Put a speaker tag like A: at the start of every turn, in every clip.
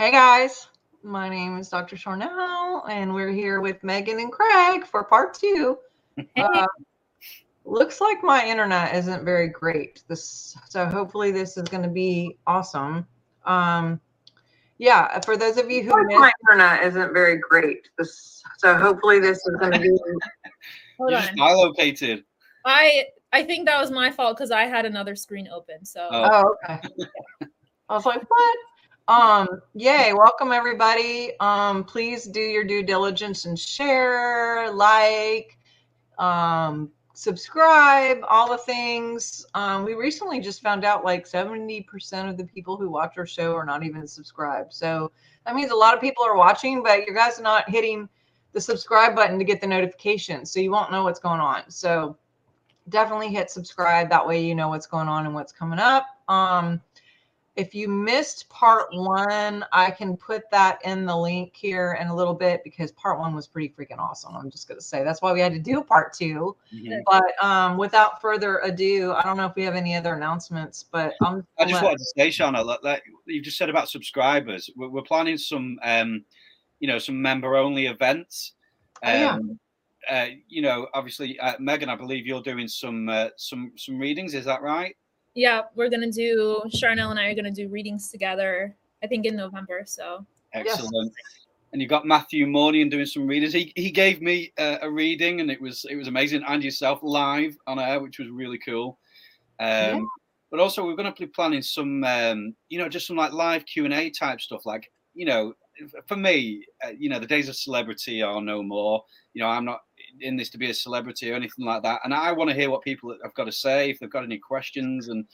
A: Hey guys, my name is Dr. Sharnael, and we're here with Megan and Craig for part two. Uh, looks like my internet isn't very great. This, so hopefully this is going to be awesome. Um, yeah, for those of you who missed, my internet isn't very great. This, so hopefully this is going to be.
B: Hold
C: you
B: on.
C: just located.
B: I I think that was my fault because I had another screen open. So
C: Oh.
A: Oh, okay. I was like, what? Um, yay, welcome everybody. Um, please do your due diligence and share, like, um, subscribe, all the things. Um, we recently just found out like 70% of the people who watch our show are not even subscribed. So that means a lot of people are watching, but you guys are not hitting the subscribe button to get the notifications. So you won't know what's going on. So definitely hit subscribe. That way you know what's going on and what's coming up. Um, if you missed part one, I can put that in the link here in a little bit because part one was pretty freaking awesome. I'm just gonna say that's why we had to do part two.
C: Mhm.
A: But um, without further ado, I don't know if we have any other announcements, but I'm
C: I just
A: let-
C: wanted to say, Shauna, like, like you just said about subscribers, we're, we're planning some, um, you know, some member-only events.
A: Oh, yeah.
C: Um, uh, you know, obviously, uh, Megan, I believe you're doing some uh, some some readings. Is that right?
B: Yeah, we're gonna do Sharnael and I are gonna do readings together. I think in November. So
C: Excellent. And you've got Matthew Mornian doing some readings. He he gave me uh, a reading, and it was it was amazing. And yourself live on air, which was really cool. Um,
A: Yeah.
C: But also, we're going to be planning some, um, you know, just some like live Q and A type stuff. Like, you know, for me, uh, you know, the days of celebrity are no more. You know, I'm not in this to be a celebrity or anything like that. And I want to hear what people have got to say if they've got any questions. And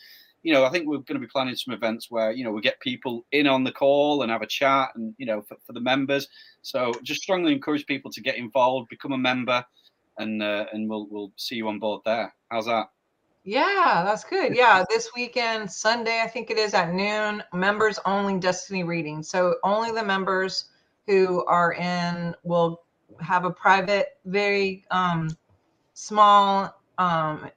C: you know, I think we're going to be planning some events where you know we get people in on the call and have a chat, and you know, for, for the members. So just strongly encourage people to get involved, become a member, and uh, and we'll we'll see you on board there. How's that?
A: Yeah, that's good. Yeah, this weekend, Sunday, I think it is at noon, members only Destiny reading. So only the members who are in will have a private, very um, small, um,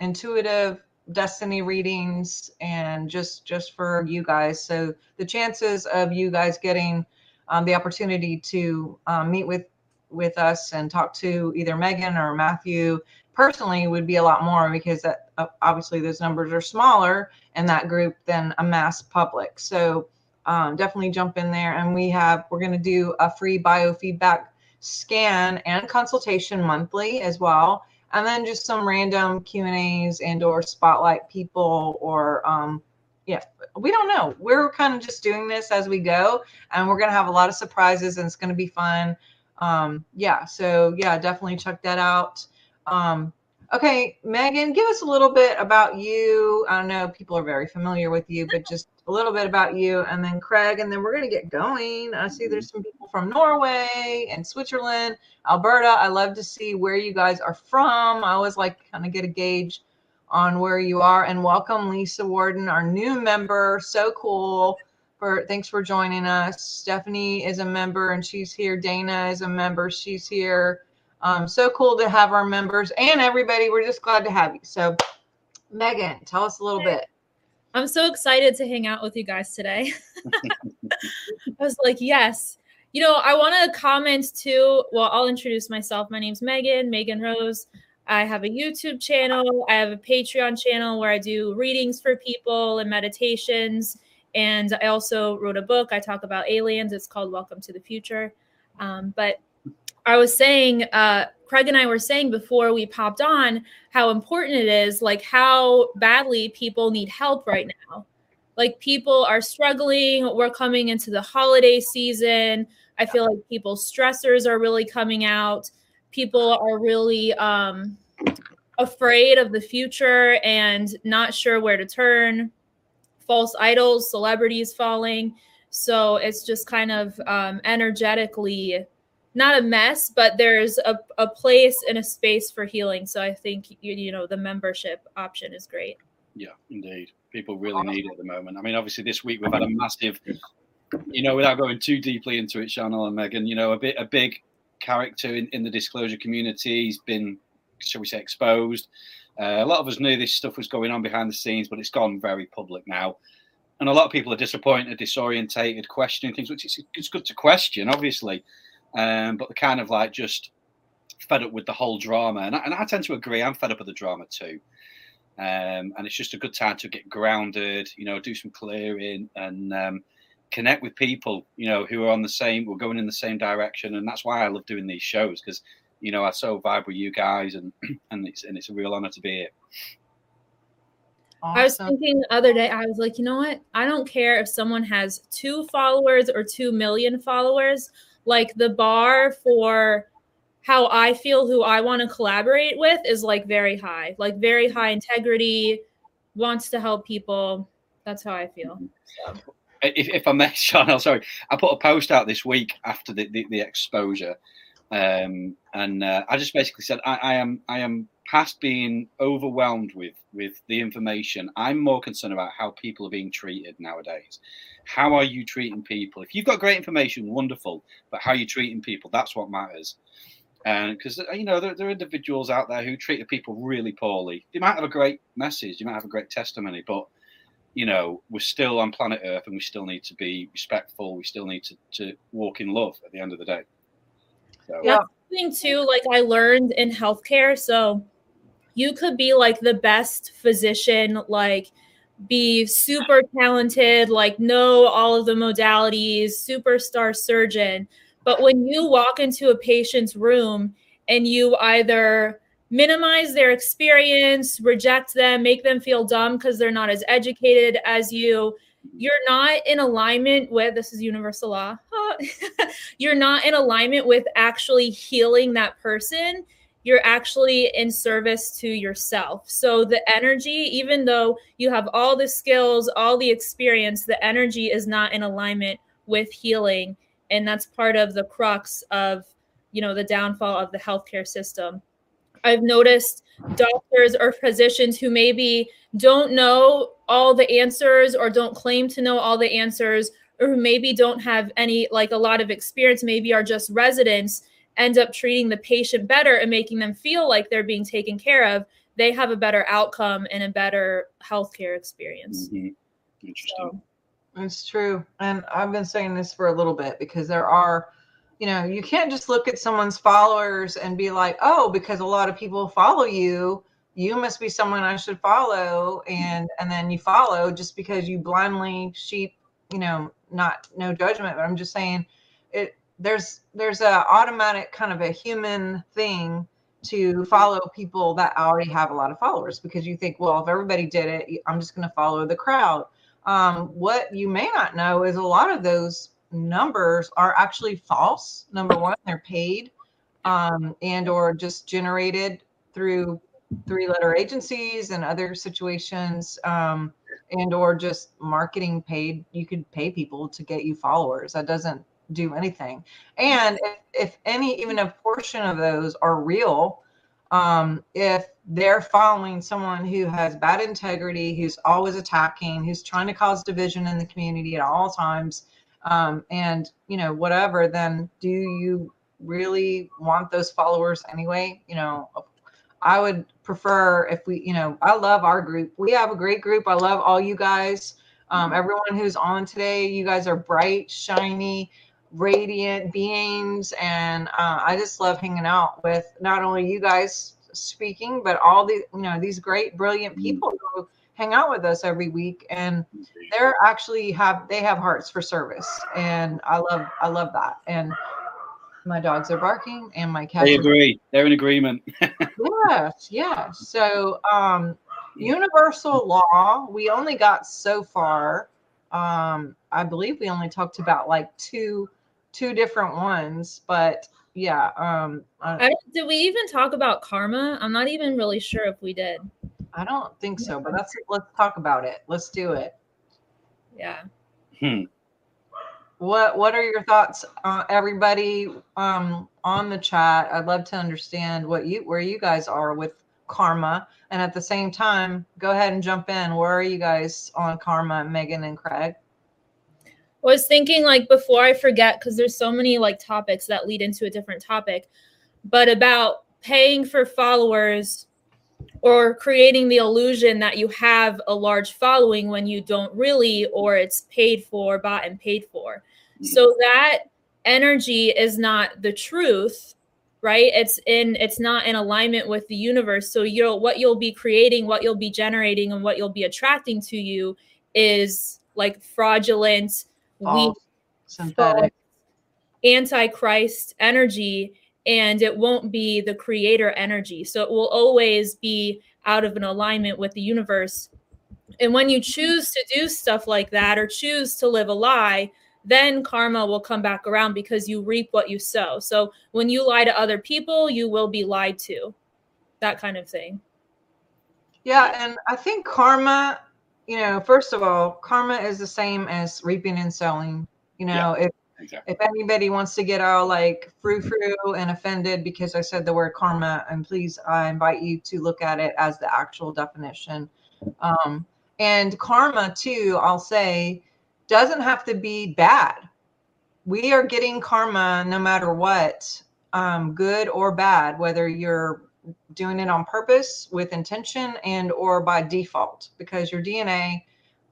A: intuitive Destiny readings, and just just for you guys. So the chances of you guys getting um, the opportunity to um, meet with with us and talk to either Megan or Matthew personally would be a lot more because that uh, obviously those numbers are smaller in that group than a mass public. So um, definitely jump in there. And we have we're going to do a free biofeedback scan and consultation monthly as well, and then just some random Q and A's and or spotlight people or um, yeah, we don't know. We're kind of just doing this as we go, and we're going to have a lot of surprises, and it's going to be fun. Um, yeah, so yeah, definitely check that out. Um, okay, Megan, give us a little bit about you. I don't know people are very familiar with you, but just a little bit about you, and then Craig, and then we're gonna get going. I see there's some people from Norway and Switzerland, Alberta. I love to see where you guys are from. I always like kind of get a gauge on where you are. And welcome, Lisa Warden, our new member. So cool. For thanks for joining us. Stephanie is a member and she's here. Dana is a member. She's here. Um, so cool to have our members and everybody. We're just glad to have you. So, Megan, tell us a little bit.
B: I'm so excited to hang out with you guys today. I was like, yes. You know, I want to comment too. Well, I'll introduce myself. My name's Megan, Megan Rose. I have a YouTube channel. I have a Patreon channel where I do readings for people and meditations. And I also wrote a book. I talk about aliens. It's called Welcome to the Future. Um, but I was saying, uh, Craig and I were saying before we popped on how important it is, like how badly people need help right now. Like people are struggling. We're coming into the holiday season. I feel like people's stressors are really coming out. People are really um, afraid of the future and not sure where to turn. False idols, celebrities falling. So it's just kind of um, energetically not a mess, but there's a, a place and a space for healing. So I think you, you know the membership option is great.
C: Yeah, indeed. People really need it at the moment. I mean, obviously, this week we've had a massive, you know, without going too deeply into it, Sharnael and Megan, you know, a bit a big character in, in the disclosure community. He's been, shall we say, exposed. Uh, a lot of us knew this stuff was going on behind the scenes, but it's gone very public now. and a lot of people are disappointed, disorientated, questioning things, which is it's good to question, obviously, um, but they're kind of like just fed up with the whole drama, and I, and I tend to agree. I'm fed up with the drama too. Um, and it's just a good time to get grounded, you know, do some clearing and um, connect with people, you know, who are on the same, we're going in the same direction. And that's why I love doing these shows because, you know, I so vibe with you guys and, and it's, and it's a real honor to be here.
B: Awesome. I was thinking the other day, I was like, you know what? I don't care if someone has two followers or 2 million followers. Like the bar for how I feel who I want to collaborate with is like very high, like very high integrity, wants to help people. That's how I feel. So.
C: If, if I may, Sean, I'm sorry. I put a post out this week after the, the, the exposure. Um, and uh, I just basically said I, I, am I am past been overwhelmed with with the information. I'm more concerned about how people are being treated nowadays. How are you treating people? If you've got great information, wonderful, but how are you treating people, that's what matters and because uh, you know there, there, are individuals out there who treat people really poorly. They might have a great message, you might have a great testimony, but you know we're still on planet Earth, and we still need to be respectful. We still need to, to walk in love at the end of the day.
B: So. Yeah, thing too. Like I learned in healthcare, so you could be like the best physician, like be super talented, like know all of the modalities, superstar surgeon but when you walk into a patient's room and you either minimize their experience, reject them, make them feel dumb because they're not as educated as you, you're not in alignment with this is universal law. you're not in alignment with actually healing that person. You're actually in service to yourself. So the energy, even though you have all the skills, all the experience, the energy is not in alignment with healing and that's part of the crux of you know the downfall of the healthcare system i've noticed doctors or physicians who maybe don't know all the answers or don't claim to know all the answers or who maybe don't have any like a lot of experience maybe are just residents end up treating the patient better and making them feel like they're being taken care of they have a better outcome and a better healthcare experience mm-hmm.
C: interesting so,
A: it's true. And I've been saying this for a little bit because there are, you know, you can't just look at someone's followers and be like, oh, because a lot of people follow you, you must be someone I should follow. And and then you follow just because you blindly sheep, you know, not no judgment, but I'm just saying it there's there's a automatic kind of a human thing to follow people that already have a lot of followers because you think, well, if everybody did it, I'm just going to follow the crowd um, what you may not know is a lot of those numbers are actually false. Number one, they're paid um, and or just generated through three letter agencies and other situations um, and or just marketing paid you could pay people to get you followers that doesn't do anything and if, if any even a portion of those are real um, if they're following someone who has bad integrity, who's always attacking, who's trying to cause division in the community at all times, um, and you know whatever, then do you really want those followers anyway? You know, I would prefer if we, you know, I love our group. We have a great group. I love all you guys. Um, everyone who's on today, you guys are bright, shiny radiant beings and uh, i just love hanging out with not only you guys speaking but all the you know these great brilliant mm-hmm. people who hang out with us every week and they're actually have they have hearts for service and i love i love that. And my dogs are barking and my cat
C: they agree. They're in agreement.
A: Yes yes. So um universal law we only got so far. Um i believe we only talked about like two two different ones, but yeah. Um,
B: I, did we even talk about karma? I'm not even really sure if we did.
A: I don't think so, but let's let's talk about it. Let's do it.
B: Yeah.
C: Hmm.
A: What What are your thoughts, uh, everybody, um, on the chat? I'd love to understand what you where you guys are with karma, and at the same time, go ahead and jump in. Where are you guys on karma, Megan and Craig?
B: Was thinking like before I forget, because there's so many like topics that lead into a different topic, but about paying for followers or creating the illusion that you have a large following when you don't really, or it's paid for, bought and paid for. So that energy is not the truth right it's in it's not in alignment with the universe so you'll what you'll be creating what you'll be generating and what you'll be attracting to you is like fraudulent
A: weak synthetic
B: antichrist energy and it won't be the creator energy so it will always be out of an alignment with the universe and when you choose to do stuff like that or choose to live a lie then karma will come back around because you reap what you sow. So when you lie to other people, you will be lied to. That kind of thing.
A: Yeah, and I think karma, you know, first of all, karma is the same as reaping and sowing. You know, yeah, if exactly. if anybody wants to get all like frou frou and offended because I said the word karma, and please I invite you to look at it as the actual definition. Um, and karma too, I'll say doesn't have to be bad. We are getting karma no matter what, um, good or bad, whether you're doing it on purpose with intention and or by default, because your DNA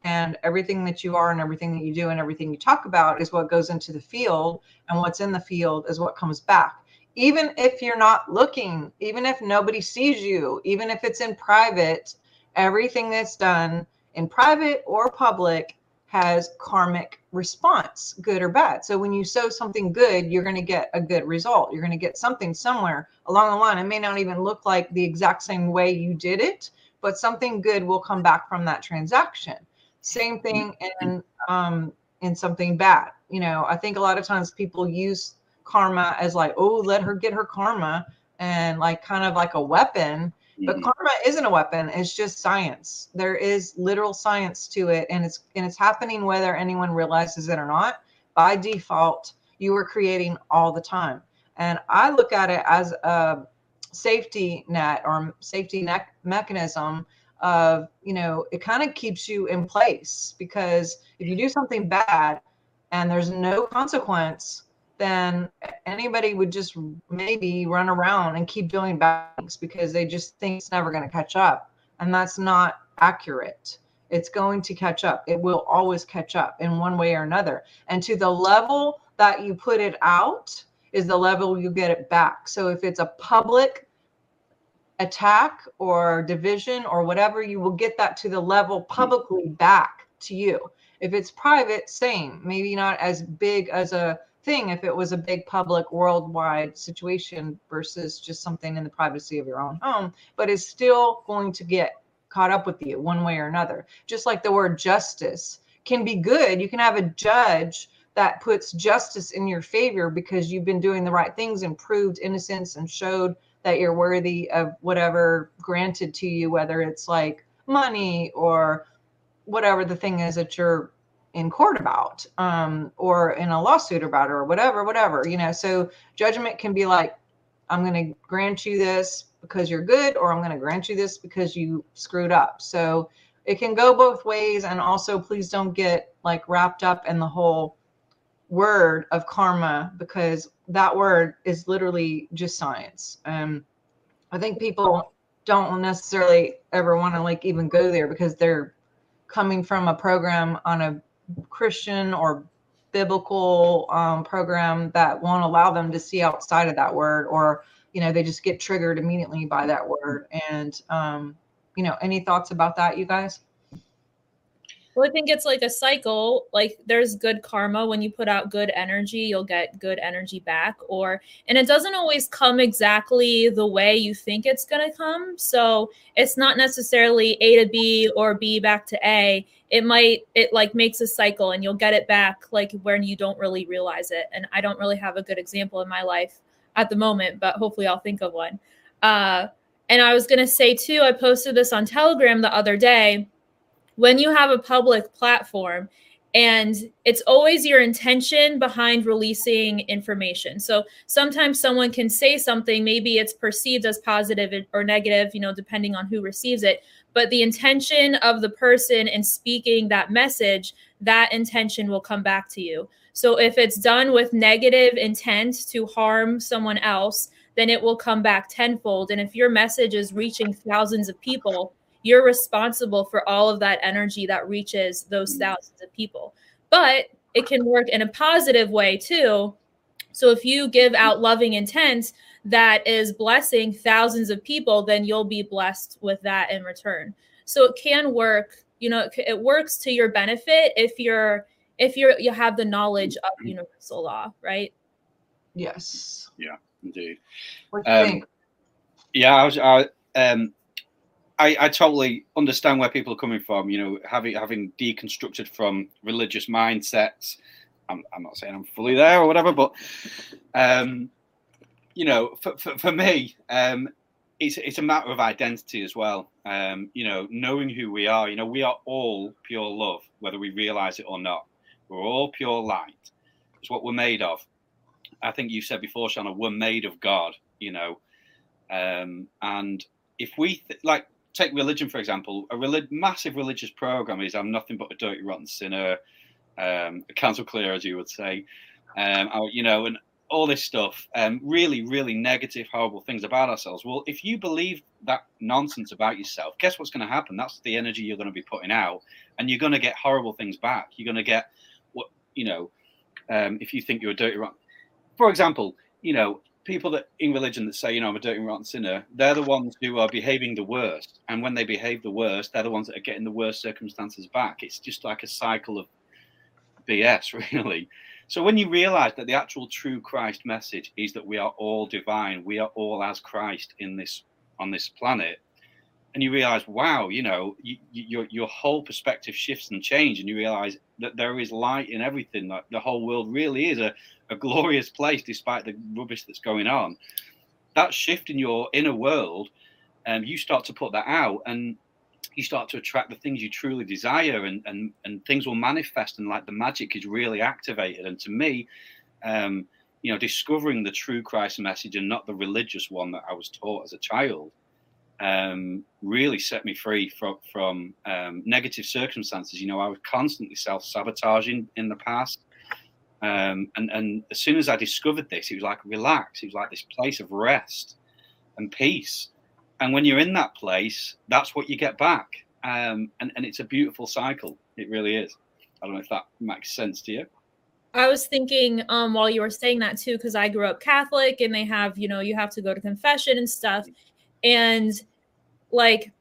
A: and everything that you are and everything that you do and everything you talk about is what goes into the field and what's in the field is what comes back. Even if you're not looking even if nobody sees you even if it's in private everything that's done in private or public has karmic response, good or bad. So when you sow something good, you're going to get a good result. You're going to get something somewhere along the line. It may not even look like the exact same way you did it, but something good will come back from that transaction. Same thing in um, in something bad. You know, I think a lot of times people use karma as like, oh, let her get her karma, and like kind of like a weapon but mm-hmm. karma isn't a weapon it's just science. There is literal science to it and it's and it's happening whether anyone realizes it or not. By default you are creating all the time. And i look at it as a safety net or safety net mechanism of you know it kind of keeps you in place because if you do something bad and there's no consequence then anybody would just maybe run around and keep doing bad things because they just think it's never going to catch up. And that's not accurate. It's going to catch up. It will always catch up in one way or another. And to the level that you put it out is the level you get it back. So if it's a public attack or division or whatever, you will get that to the level publicly back to you. If it's private, same, maybe not as big as a thing if it was a big public worldwide situation versus just something in the privacy of your own home, but is still going to get caught up with you one way or another. Just like the word justice can be good. You can have a judge that puts justice in your favor because you've been doing the right things and proved innocence and showed that you're worthy of whatever granted to you, whether it's like money or whatever the thing is that you're in court about um, or in a lawsuit about or whatever, whatever, you know. So judgment can be like, I'm going to grant you this because you're good, or I'm going to grant you this because you screwed up. So it can go both ways. And also, please don't get like wrapped up in the whole word of karma because that word is literally just science. Um, I think people don't necessarily ever want to like even go there because they're coming from a program on a Christian or biblical um, program that won't allow them to see outside of that word, or you know, they just get triggered immediately by that word. And um, you know, any thoughts about that, you guys?
B: Well, I think it's like a cycle. Like there's good karma when you put out good energy, you'll get good energy back. Or, and it doesn't always come exactly the way you think it's going to come. So it's not necessarily A to B or B back to A. It might, it like makes a cycle and you'll get it back like when you don't really realize it. And I don't really have a good example in my life at the moment, but hopefully I'll think of one. Uh, and I was going to say too, I posted this on Telegram the other day when you have a public platform and it's always your intention behind releasing information so sometimes someone can say something maybe it's perceived as positive or negative you know depending on who receives it but the intention of the person in speaking that message that intention will come back to you so if it's done with negative intent to harm someone else then it will come back tenfold. And if your message is reaching thousands of people, you're responsible for all of that energy that reaches those thousands of people. But it can work in a positive way too. So if you give out loving intent that is blessing thousands of people, then you'll be blessed with that in return. So it can work, you know, it, it works to your benefit if you're if you're you have the knowledge of mm-hmm. universal law, right?
A: Yes.
C: Yeah, indeed.
A: What do you um, think?
C: Yeah, I was I um I, I totally understand where people are coming from. You know, having having deconstructed from religious mindsets. I'm, I'm not saying I'm fully there or whatever, but um, you know, for, for, for me, um, it's it's a matter of identity as well. Um, you know, knowing who we are. You know, we are all pure love, whether we realize it or not. We're all pure light. It's what we're made of. I think you said before, Shanna, we're made of God. You know, um, and if we th- like take religion for example. A relig- massive religious program is "I'm nothing but a dirty, rotten sinner," um, a cancel clear, as you would say. Um, you know, and all this stuff, um, really, really negative, horrible things about ourselves. Well, if you believe that nonsense about yourself, guess what's going to happen? That's the energy you're going to be putting out, and you're going to get horrible things back. You're going to get what you know. Um, if you think you're a dirty, rotten, for example, you know, people that in religion that say, you know, I'm a dirty rotten sinner, they're the ones who are behaving the worst. And when they behave the worst, they're the ones that are getting the worst circumstances back. It's just like a cycle of BS, really. So when you realize that the actual true Christ message is that we are all divine, we are all as Christ in this on this planet, and you realize, wow, you know, you, your your whole perspective shifts and change, and you realize that there is light in everything. That the whole world really is a, a glorious place, despite the rubbish that's going on. That shift in your inner world, and um, you start to put that out, and you start to attract the things you truly desire, and and and things will manifest, and like the magic is really activated. And to me, um, you know, discovering the true Christ message and not the religious one that I was taught as a child um, really set me free from from um, negative circumstances. You know, I was constantly self sabotaging in the past, um, and and as soon as I discovered this, it was like relax. It was like this place of rest and peace. And when you're in that place, that's what you get back. Um, and and it's a beautiful cycle. It really is. I don't know if that makes sense to you.
B: I was thinking um, while you were saying that too, because I grew up Catholic and they have, you know, you have to go to confession and stuff. And like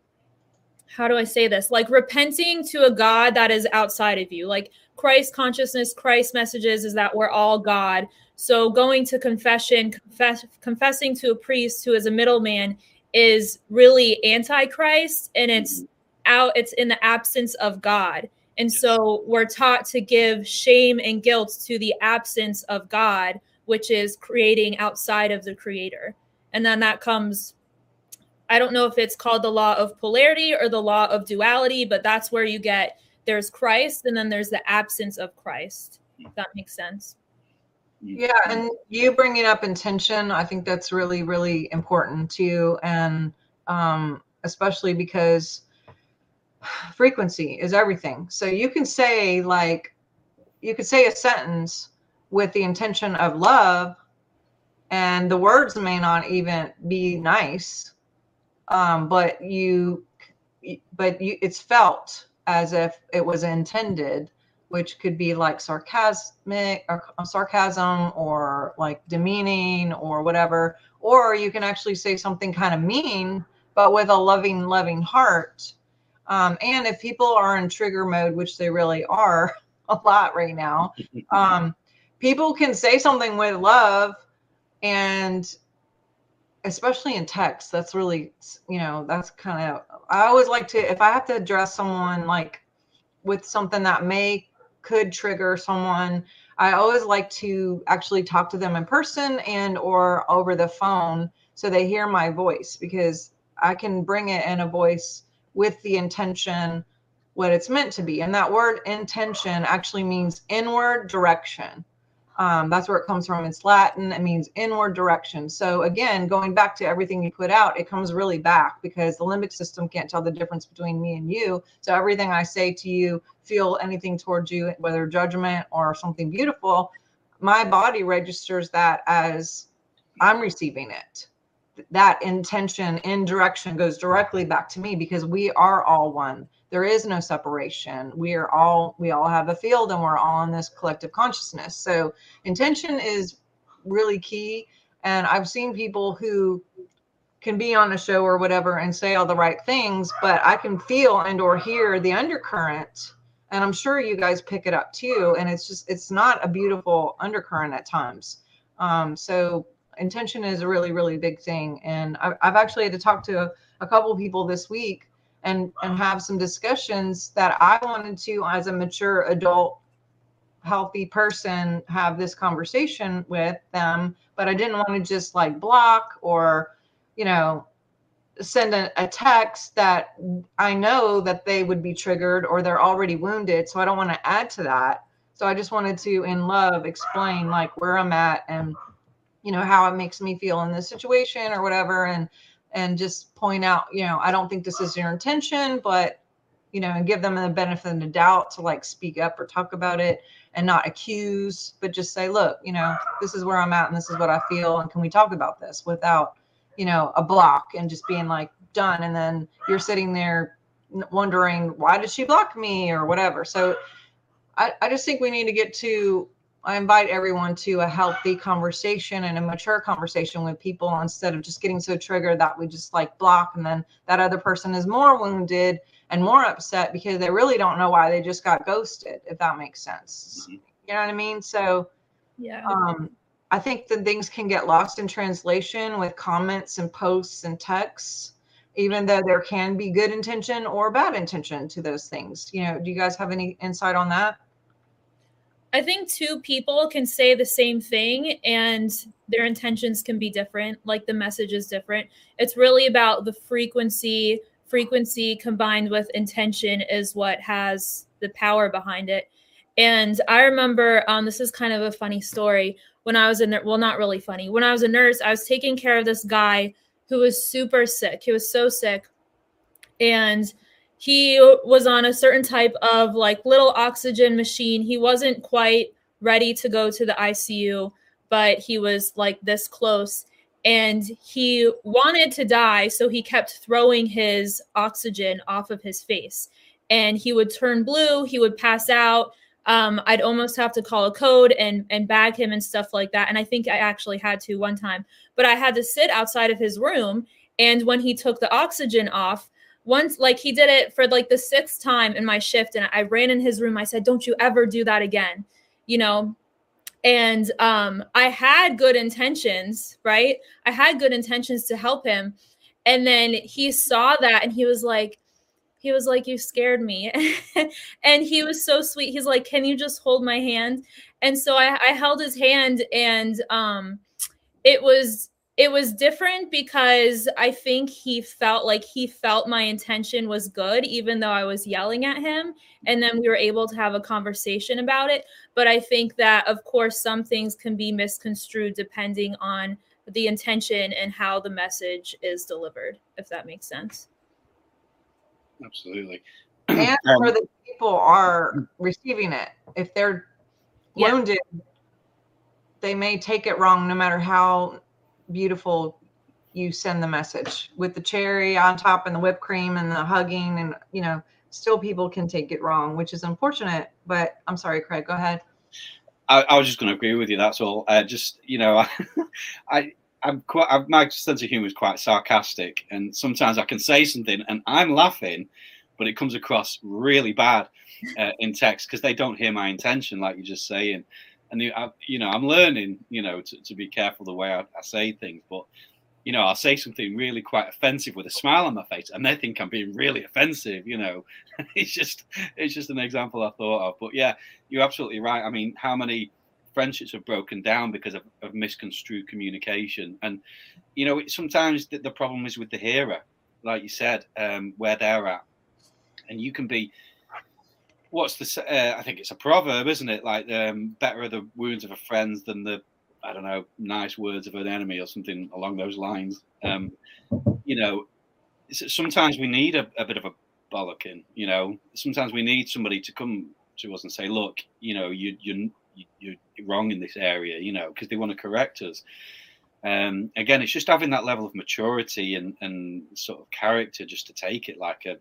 B: how do I say this? Like repenting to a God that is outside of you. Like Christ consciousness, Christ messages is that we're all God. So going to confession, confess, confessing to a priest who is a middleman is really antichrist and it's mm-hmm. out it's in the absence of God. And so we're taught to give shame and guilt to the absence of God, which is creating outside of the creator. And then that comes I don't know if it's called the law of polarity or the law of duality, but that's where you get there's Christ and then there's the absence of Christ. If that makes sense.
A: Yeah, and you bringing up intention, I think that's really, really important too, and um, especially because frequency is everything. So you can say like, you could say a sentence with the intention of love, and the words may not even be nice, um, but you but you it's felt as if it was intended which could be like sarcasmic or uh, sarcasm or like demeaning or whatever. Or you can actually say something kind of mean but with a loving loving heart. Um, and if people are in trigger mode which they really are a lot right now um, people can say something with love and especially in text that's really you know that's kind of i always like to if i have to address someone like with something that may could trigger someone i always like to actually talk to them in person and or over the phone so they hear my voice because i can bring it in a voice with the intention what it's meant to be. And that word intention actually means inward direction um, that's where it comes from. It's Latin. It means inward direction. So again, going back to everything you put out, it comes really back because the limbic system can't tell the difference between me and you. So everything I say to you, feel anything towards you, whether judgment or something beautiful, my body registers that as I'm receiving it. That intention in direction goes directly back to me because we are all one. There is no separation. We are all we all have a field and we're all in this collective consciousness. So intention is really key. And I've seen people who can be on a show or whatever and say all the right things, but I can feel and or hear the undercurrent and i'm sure you guys pick it up too and it's just it's not a beautiful undercurrent at times um, so intention is a really really big thing and i've, I've actually had to talk to a, a couple people this week and and have some discussions that i wanted to as a mature adult healthy person have this conversation with them but i didn't want to just like block or you know send a, a, text that I know that they would be triggered or they're already wounded. So I don't want to add to that. So I just wanted to, in love, explain like where I'm at and you know how it makes me feel in this situation or whatever, and and just point out, you know, I don't think this is your intention, but you know, and give them the benefit of the doubt to like speak up or talk about it and not accuse, but just say, look, you know, this is where I'm at and this is what I feel, and can we talk about this without you know, a block and just being like done. And then you're sitting there wondering, why did she block me or whatever. So I, I just think we need to get to, I invite everyone to a healthy conversation and a mature conversation with people instead of just getting so triggered that we just like block and then that other person is more wounded and more upset because they really don't know why they just got ghosted, if that makes sense. Mm-hmm. You know what I mean? So,
B: yeah.
A: Um, I think that things can get lost in translation with comments and posts and texts, even though there can be good intention or bad intention to those things. You know, do you guys have any insight on that?
B: I think two people can say the same thing and their intentions can be different, like the message is different. It's really about the frequency. Frequency combined with intention is what has the power behind it. And I remember um, this is kind of a funny story when I was in there. Well, not really funny. When I was a nurse, I was taking care of this guy who was super sick. He was so sick. And he was on a certain type of like little oxygen machine. He wasn't quite ready to go to the ICU, but he was like this close. And he wanted to die. So he kept throwing his oxygen off of his face. And he would turn blue, he would pass out um, I'd almost have to call a code and and bag him and stuff like that. And I think I actually had to one time, but I had to sit outside of his room. And when he took the oxygen off, once like he did it for like the sixth time in my shift, and I ran in his room. I said, "Don't you ever do that again," you know. And um, I had good intentions, right? I had good intentions to help him, and then he saw that, and he was like, he was like you scared me and he was so sweet he's like can you just hold my hand and so i, I held his hand and um it was it was different because i think he felt like he felt my intention was good even though i was yelling at him and then we were able to have a conversation about it but i think that of course some things can be misconstrued depending on the intention and how the message is delivered if that makes sense
C: absolutely.
A: And um, where the people are receiving it, if they're yeah. wounded, they may take it wrong, no matter how beautiful you send the message with the cherry on top and the whipped cream and the hugging and you know still people can take it wrong which is unfortunate but i'm sorry craig go ahead
C: i, I was just going to agree with you that's all uh, just you know i I I'm quite. I've, my sense of humor is quite sarcastic, and sometimes I can say something and I'm laughing, but it comes across really bad uh, in text because they don't hear my intention, like you're just saying. And you, I, you know, I'm learning, you know, to, to be careful the way I, I, say things. But you know, I'll say something really quite offensive with a smile on my face, and they think I'm being really offensive. You know, it's just it's just an example I thought of. But yeah, you're absolutely right. I mean, how many friendships have broken down because of, of misconstrued communication. And you know, sometimes the, the, problem is with the hearer, like you said, um, where they're at, and you can be. What's the? Uh, I think it's a proverb, isn't it? Like, um, better are the wounds of a friend than the, I don't know, nice words of an enemy or something along those lines. Um, you know, sometimes we need a, a bit of a bollocking. You know, sometimes we need somebody to come to us and say, look, you know, you you you're wrong in this area, you know, because they want to correct us. um, again, it's just having that level of maturity and, and sort of character just to take it like a,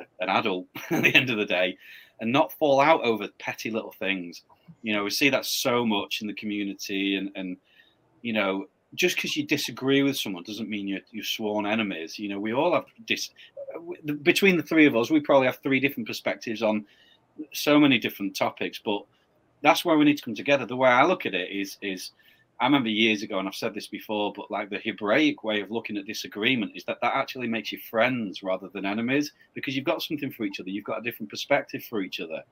C: a an adult at the end of the day and not fall out over petty little things. You know, we see that so much in the community and, and you know, just because you disagree with someone doesn't mean you're, you're sworn enemies. You know, we all have dis- between the three of us, we probably have three different perspectives on so many different topics, but that's where we need to come together. The way I look at it is, is I remember years ago, and I've said this before, but like the Hebraic way of looking at disagreement is that that actually makes you friends rather than enemies because you've got something for each other, you've got a different perspective for each other.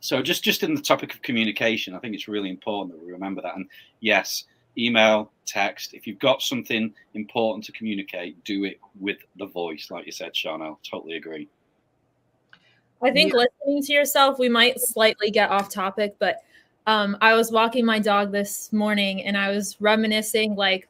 C: So just just in the topic of communication, I think it's really important that we remember that. And yes, email, text. If you've got something important to communicate, do it with the voice, like you said, Sean. I totally agree.
B: I think yeah. listening to yourself, we might slightly get off topic, but um, I was walking my dog this morning and I was reminiscing like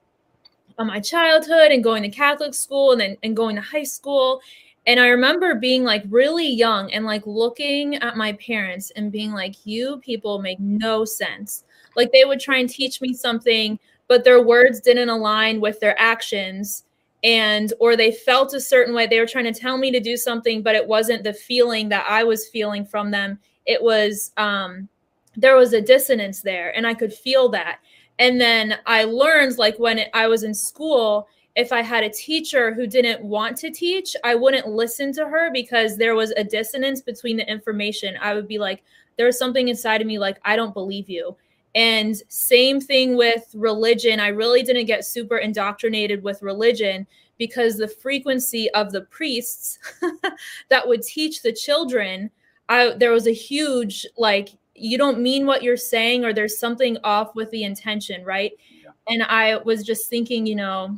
B: on my childhood and going to Catholic school and then and going to high school. And I remember being like really young and like looking at my parents and being like, you people make no sense. Like they would try and teach me something, but their words didn't align with their actions. And or they felt a certain way. They were trying to tell me to do something, but it wasn't the feeling that I was feeling from them. It was um there was a dissonance there and I could feel that. And then I learned like when I was in school, if I had a teacher who didn't want to teach, I wouldn't listen to her because there was a dissonance between the information. I would be like, there's something inside of me like, I don't believe you. And same thing with religion. I really didn't get super indoctrinated with religion because the frequency of the priests that would teach the children, I there was a huge like you don't mean what you're saying or there's something off with the intention right? Yeah. and i was just thinking you know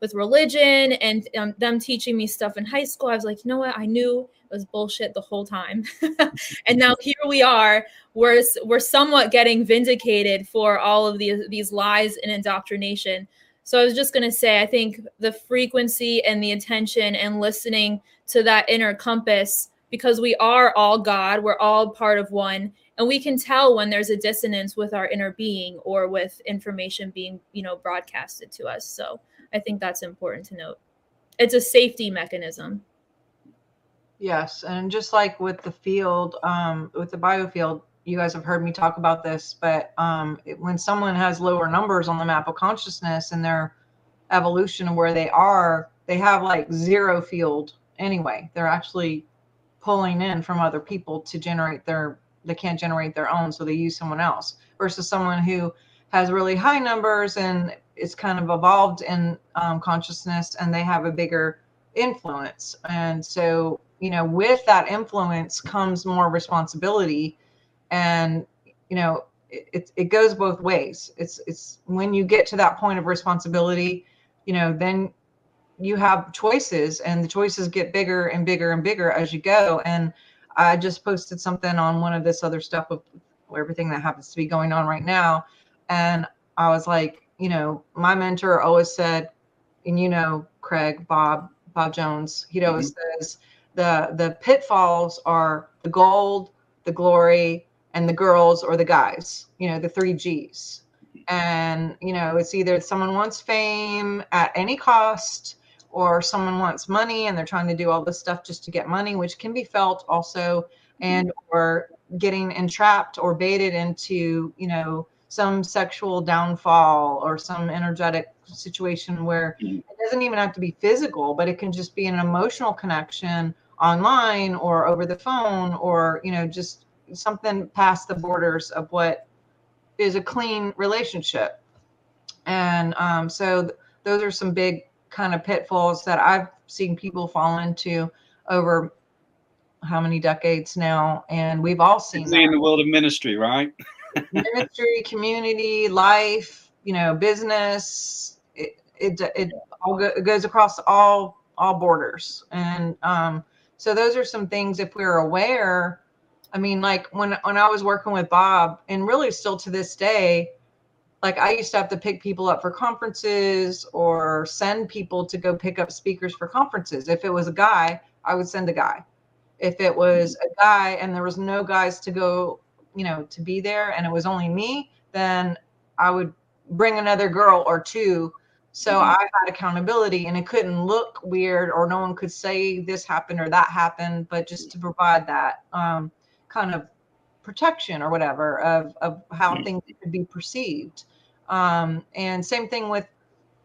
B: with religion and um, them teaching me stuff in high school i was like you know what? I knew it was bullshit the whole time. And now here we are. We're we're somewhat getting vindicated for all of these these lies and indoctrination. So i was just going to say i think the frequency and the attention and listening to that inner compass because we are all God, we're all part of one, and we can tell when there's a dissonance with our inner being or with information being, you know, broadcasted to us. So I think that's important to note. It's a safety mechanism.
A: Yes, and just like with the field, um, with the biofield, you guys have heard me talk about this, but um, it, when someone has lower numbers on the map of consciousness and their evolution of where they are, they have like zero field anyway. They're actually pulling in from other people to generate their they can't generate their own so they use someone else versus someone who has really high numbers and it's kind of evolved in um, consciousness and they have a bigger influence. And so you know with that influence comes more responsibility and you know it, it goes both ways. It's it's when you get to that point of responsibility you know then you have choices and the choices get bigger and bigger and bigger as you go. And i just posted something on one of this other stuff of everything that happens to be going on right now. And i was like you know my mentor always said and you know craig bob bob jones he always mm-hmm. says the the pitfalls are the gold the glory and the girls or the guys you know the three g's. And you know it's either someone wants fame at any cost or someone wants money and they're trying to do all this stuff just to get money which can be felt also and mm-hmm. or getting entrapped or baited into you know some sexual downfall or some energetic situation where mm-hmm. it doesn't even have to be physical but it can just be an emotional connection online or over the phone or you know just something past the borders of what is a clean relationship and um, so th- those are some big kind of pitfalls that I've seen people fall into over how many decades now, and we've all seen that
C: in the world of ministry, right?
A: ministry, community, life, you know, business. It it it all go, it goes across all all borders, and um, so those are some things if we're aware. I mean, like when when I was working with Bob, and really still to this day, like I used to have to pick people up for conferences or send people to go pick up speakers for conferences. If it was a guy, I would send a guy. If it was a guy and there was no guys to go, you know, to be there and it was only me, then I would bring another girl or two. So
C: Mhm.
A: I had accountability and it couldn't look weird or no one could say this happened or that happened, but just to provide that um, kind of protection or whatever of, of how
C: Mhm.
A: things could be perceived. Um, and same thing with,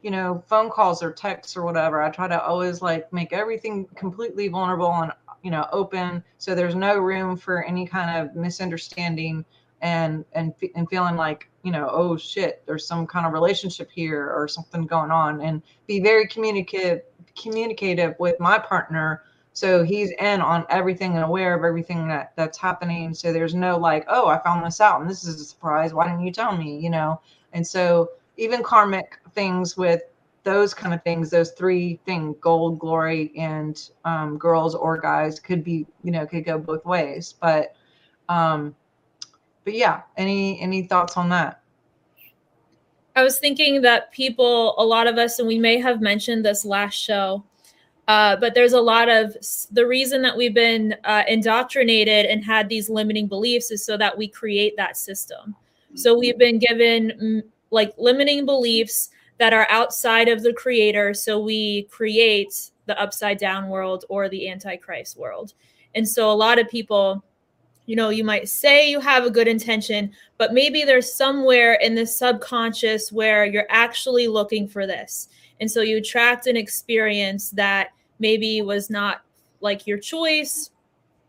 A: you know, phone calls or texts or whatever. I try to always like make everything completely vulnerable and, you know, open. So there's no room for any kind of misunderstanding and, and, and feeling like, you know, oh shit, there's some kind of relationship here or something going on and be very communicative, communicative with my partner so he's in on everything and aware of everything that that's happening. So there's no like oh i found this out and this is a surprise. Why didn't you tell me? You know? And so even karmic things with those kind of things those three things gold glory and um, girls or guys could be you know could go both ways. But um but yeah any any thoughts on that?
B: I was thinking that people, a lot of us, and we may have mentioned this last show, uh, but there's a lot of the reason that we've been uh, indoctrinated and had these limiting beliefs is so that we create that system. So we've been given mm, like limiting beliefs that are outside of the creator. So we create the upside down world or the antichrist world. And so a lot of people, you know, you might say you have a good intention, but maybe there's somewhere in the subconscious where you're actually looking for this. And so you attract an experience that maybe was not like your choice,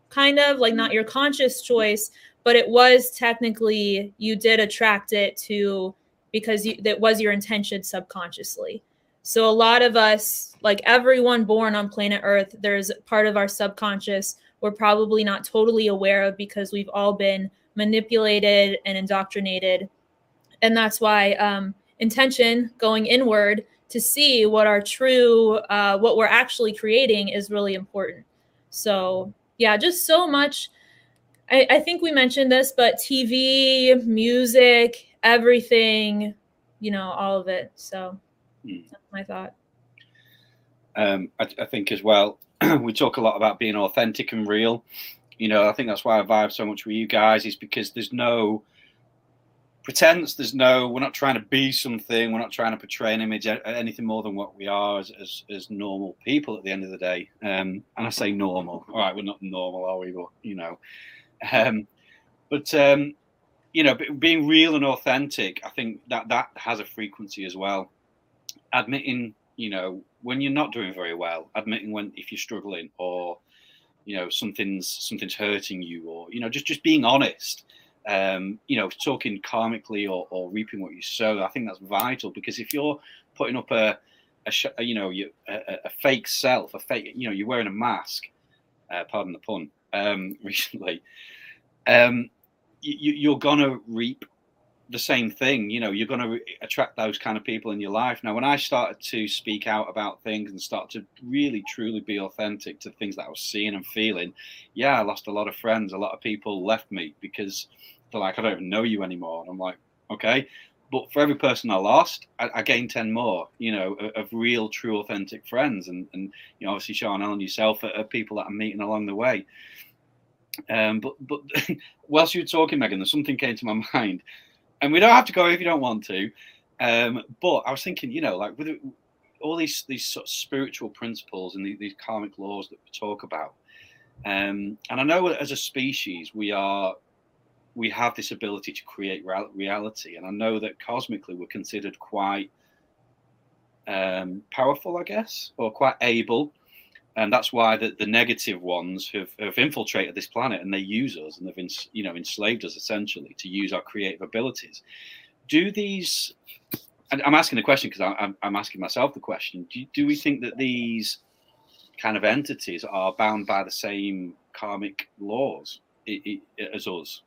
B: kind of like not your conscious choice, but it was technically you did attract it to because you, that was your intention subconsciously. So a lot of us, like everyone born on planet Earth, there's part of our subconscious we're probably not totally aware of because we've all been manipulated and indoctrinated. And that's why um, intention going inward to see what our true, uh, what we're actually creating is really important. So, yeah, just so much. I, I think we mentioned this, but TV, music, everything, you know, all of it. So,
C: Hmm.
B: that's my thought.
C: um, I, I think as well, we talk a lot about being authentic and real. You know, I think that's why I vibe so much with you guys is because there's no pretense. There's no, we're not trying to be something. We're not trying to portray an image, anything more than what we are as, as, as normal people at the end of the day. Um, and I say normal. All right, we're not normal, are we? But, you know, um, but, um, you know, being real and authentic, I think that that has a frequency as well. Admitting, you know, when you're not doing very well, admitting when if you're struggling or you know something's something's hurting you or you know just just being honest um you know talking karmically or, or reaping what you sow i think that's vital because if you're putting up a, a, you know you a, a- fake self a fake you know you're wearing a mask uh, pardon the pun um recently um you, you're gonna reap the same thing you know you're going to attract those kind of people in your life. Now when i started to speak out about things and start to really truly be authentic to things that i was seeing and feeling yeah i lost a lot of friends a lot of people left me because they're like i don't even know you anymore. And i'm like okay. But for every person i lost i, I gained 10 more you know of, of real true authentic friends. And and you know obviously sean and yourself are, are people that i'm meeting along the way. Um, but but whilst you were talking, Megan, there's something came to my mind, and we don't have to go if you don't want to. Um, but I was thinking, you know, like with all these these sort of spiritual principles and these karmic laws that we talk about, um, and I know as a species we are we have this ability to create real- reality, and I know that cosmically we're considered quite um, powerful, I guess, or quite able. And that's why the, the negative ones have, have infiltrated this planet and they use us and they've you know enslaved us essentially to use our creative abilities. Do these i'm asking the question because I'm, I'm asking myself the question. Do, do we think that these kind of entities are bound by the same karmic laws as us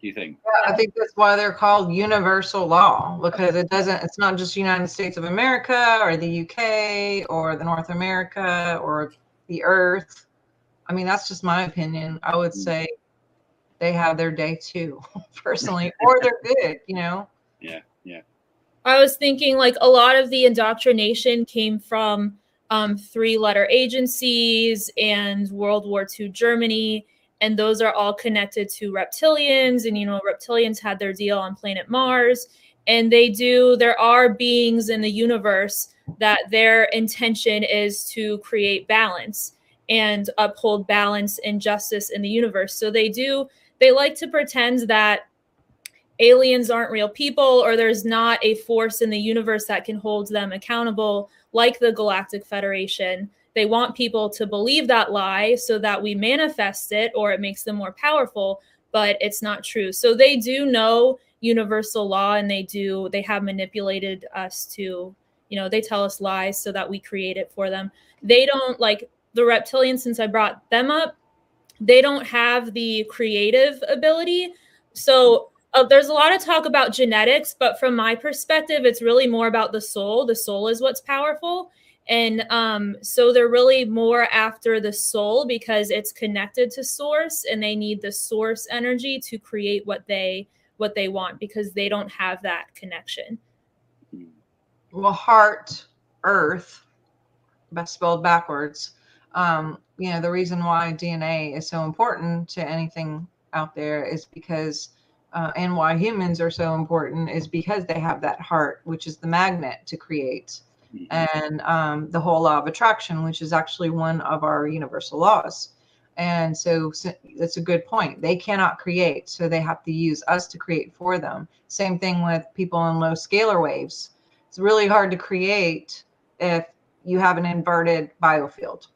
C: do you think
A: I think that's why they're called universal law because it doesn't, it's not just United States of America or the UK or the North America or the earth. I mean, that's just my opinion. I would say they have their day too, personally, or they're good, you know? Yeah. Yeah.
B: I was thinking like a lot of the indoctrination came from um, three letter agencies and World War II Germany. And those are all connected to reptilians. And, you know, reptilians had their deal on planet Mars. and they do there are beings in the universe that their intention is to create balance and uphold balance and justice in the universe so they do they like to pretend that aliens aren't real people or there's not a force in the universe that can hold them accountable like the galactic federation they want people to believe that lie so that we manifest it or it makes them more powerful but it's not true. So they do know universal law and they do they have manipulated us to you know they tell us lies so that we create it for them. They don't like the reptilians since i brought them up they don't have the creative ability. So uh, there's a lot of talk about genetics but from my perspective it's really more about the soul. The soul is what's powerful and um, so they're really more after the soul because it's connected to source and they need the source energy to create what they what they want because they don't have that connection.
A: Well, heart, earth, best spelled backwards. Um, you know, the reason why DNA is so important to anything out there is because, uh, and why humans are so important is because they have that heart, which is the magnet to create. And um, the whole law of attraction, which is actually one of our universal laws. And so, so that's a good point. They cannot create, so they have to use us to create for them. Same thing with people in low scalar waves. It's really hard to create if you have an inverted biofield.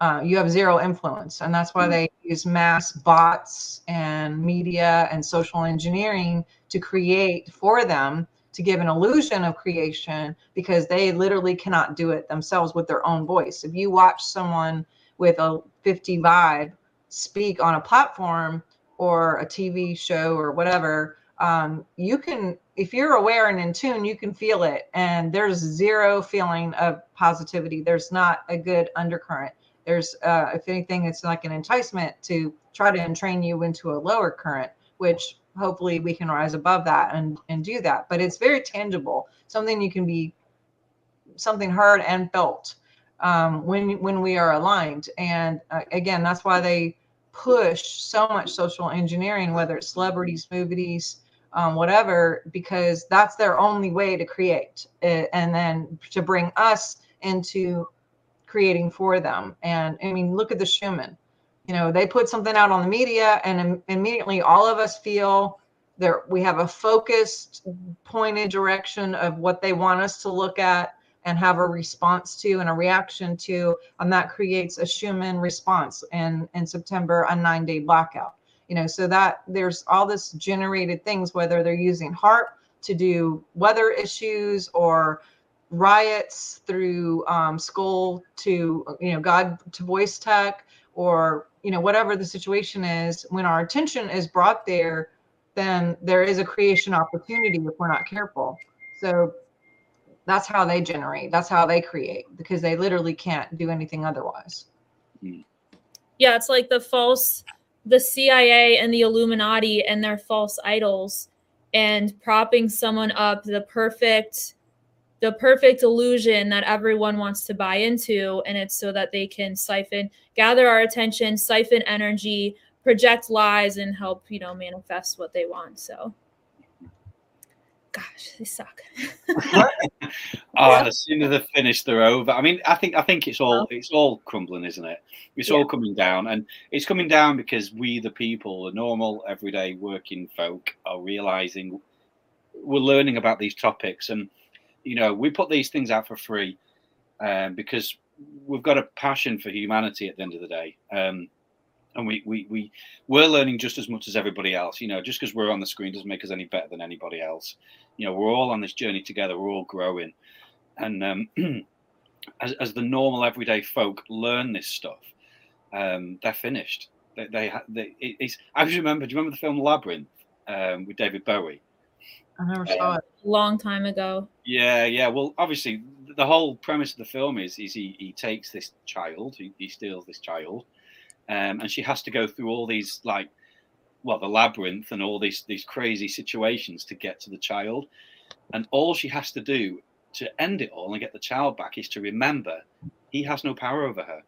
A: Uh, you have zero influence, and that's why mm-hmm. they use mass bots and media and social engineering to create for them to give an illusion of creation because they literally cannot do it themselves with their own voice. If you watch someone with a 50 vibe speak on a platform or a TV show or whatever, um, you can, if you're aware and in tune, you can feel it. And there's zero feeling of positivity. There's not a good undercurrent. There's, uh, if anything, it's like an enticement to try to entrain you into a lower current, which hopefully we can rise above that and, and do that. But it's very tangible, something you can be, something heard and felt um, when when we are aligned. And uh, again, that's why they push so much social engineering, whether it's celebrities, movies, um, whatever, because that's their only way to create it, and then to bring us into creating for them. And I mean, look at the Schumann. You know, they put something out on the media, and Im- immediately all of us feel there. We have a focused, pointed direction of what they want us to look at and have a response to and a reaction to, and that creates a Schumann response. And in September, a nine day blackout. You know, so that there's all this generated things, whether they're using HAARP to do weather issues or riots through um, school to you know god to voice tech or you know whatever the situation is when our attention is brought there then there is a creation opportunity if we're not careful. So that's how they generate that's how they create because they literally can't do anything otherwise.
B: Yeah it's like the false the cia and the illuminati and their false idols and propping someone up the perfect the perfect illusion that everyone wants to buy into and it's so that they can siphon gather our attention siphon energy project lies and help you know manifest what they want so gosh, they suck.
C: oh, as soon as they finish, they're over. I mean, I think I think it's all it's all crumbling, isn't it? It's yeah. all coming down, and it's coming down because we, the people, the normal, everyday working folk, are realizing we're learning about these topics, and you know, we put these things out for free um, because we've got a passion for humanity at the end of the day. Um, and we we we we're learning just as much as everybody else. You know, just because we're on the screen doesn't make us any better than anybody else. You know, we're all on this journey together. We're all growing, and um, as as the normal everyday folk learn this stuff, um, they're finished. They they, they it's. I just remember. Do you remember the film Labyrinth um, with David Bowie?
A: I never saw um, it.
B: Long time ago.
C: Yeah, yeah. Well, obviously, the whole premise of the film is is he, he takes this child, he, he steals this child, um, and she has to go through all these like well the labyrinth and all these these crazy situations to get to the child and all she has to do to end it all and get the child back is to remember he has no power over her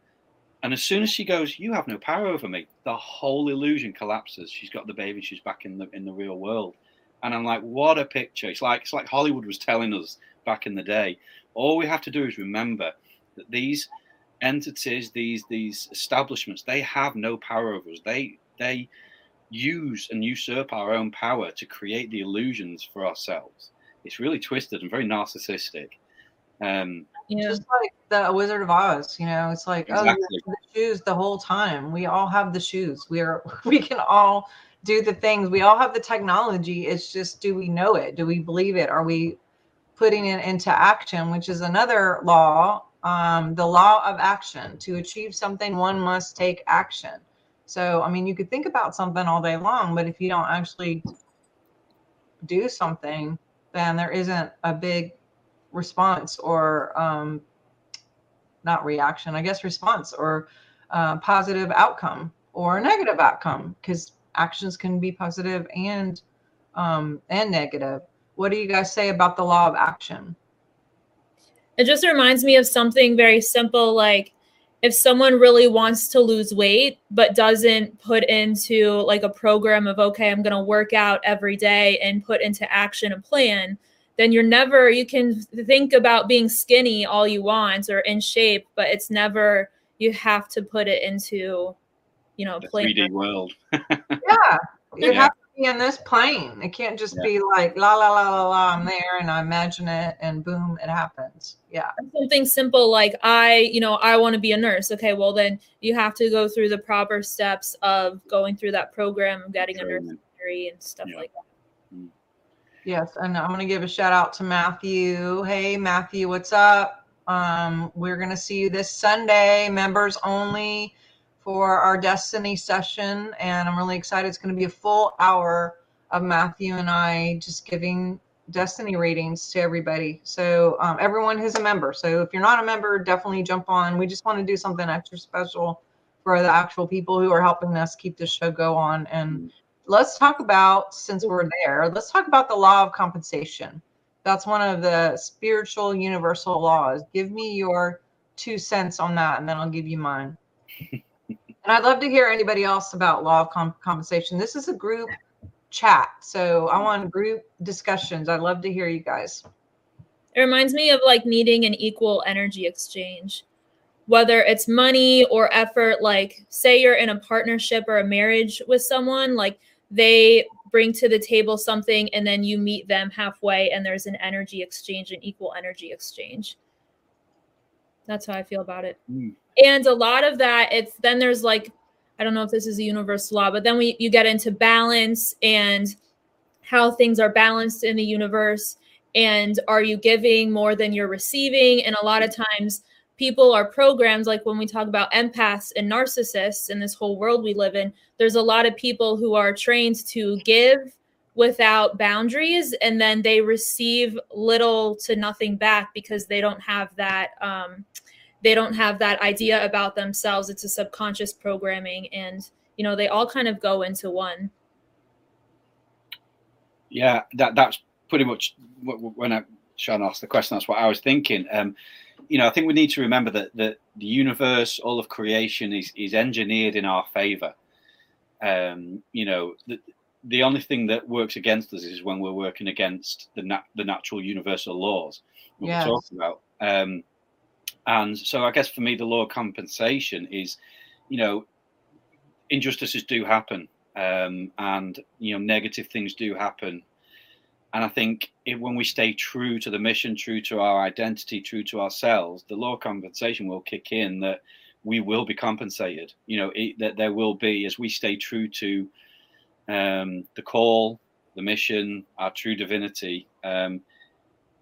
C: and as soon as she goes you have no power over me the whole illusion collapses she's got the baby she's back in the in the real world And I'm like, what a picture! It's like it's like Hollywood was telling us back in the day. All we have to do is remember that these entities, these these establishments, they have no power over us. They they use and usurp our own power to create the illusions for ourselves. It's really twisted and very narcissistic. Um,
A: yeah. Just like the Wizard of Oz, you know, it's like exactly. oh, the shoes the whole time. We all have the shoes. We are we can all do the things. We all have the technology. It's just do we know it? Do we believe it? Are we putting it into action? Which is another law, um, the law of action. To achieve something, one must take action. So, I mean, you could think about something all day long, but if you don't actually do something, then there isn't a big response or um, not reaction, I guess response or uh, positive outcome or negative outcome because actions can be positive and um, and negative. What do you guys say about the law of action?
B: It just reminds me of something very simple like if someone really wants to lose weight but doesn't put into like a program of okay i'm going to work out every day and put into action a plan then you're never you can think about being skinny all you want or in shape but it's never you have to put it into you know
C: the 3d world.
A: Yeah you yeah. have to be in this plane. It can't just yeah. be like la la la la la i'm there and i imagine it and boom it happens. Yeah.
B: Something simple like i you know i want to be a nurse. Okay well then you have to go through the proper steps of going through that program of getting a nursing degree and stuff yeah. like that. Mm.
A: yes and i'm going to give a shout out to matthew. Hey matthew what's up? Um, we're going to see you this sunday. Members only for our Destiny session. And I'm really excited. It's going to be a full hour of Matthew and I just giving Destiny readings to everybody. So um, everyone who's a member. So if you're not a member, definitely jump on. We just want to do something extra special for the actual people who are helping us keep this show go on. And let's talk about, since we're there, let's talk about the law of compensation. That's one of the spiritual universal laws. Give me your two cents on that, and then I'll give you mine. And I'd love to hear anybody else about law of comp- compensation. This is a group chat. So I want group discussions. I'd love to hear you guys.
B: It reminds me of like needing an equal energy exchange, whether it's money or effort. Like, say you're in a partnership or a marriage with someone, like they bring to the table something and then you meet them halfway and there's an energy exchange, an equal energy exchange. That's how I feel about it. Mm and a lot of that it's then there's like i don't know if this is a universal law but then we you get into balance and how things are balanced in the universe and are you giving more than you're receiving and a lot of times people are programmed like when we talk about empaths and narcissists in this whole world we live in there's a lot of people who are trained to give without boundaries and then they receive little to nothing back because they don't have that um, they don't have that idea about themselves. It's a subconscious programming and you know they all kind of go into one.
C: Yeah that that's pretty much when i Sean asked the question that's what i was thinking. Um you know i think we need to remember that, that the universe all of creation is is engineered in our favor. Um you know the, the only thing that works against us is when we're working against the nat- the natural universal laws we're talking about um and so I guess for me, the law of compensation is, you know, injustices do happen, um, and you know, negative things do happen. And I think if, when we stay true to the mission, true to our identity, true to ourselves, the law of compensation will kick in that we will be compensated. You know, it, that there will be as we stay true to um, the call, the mission, our true divinity. Um,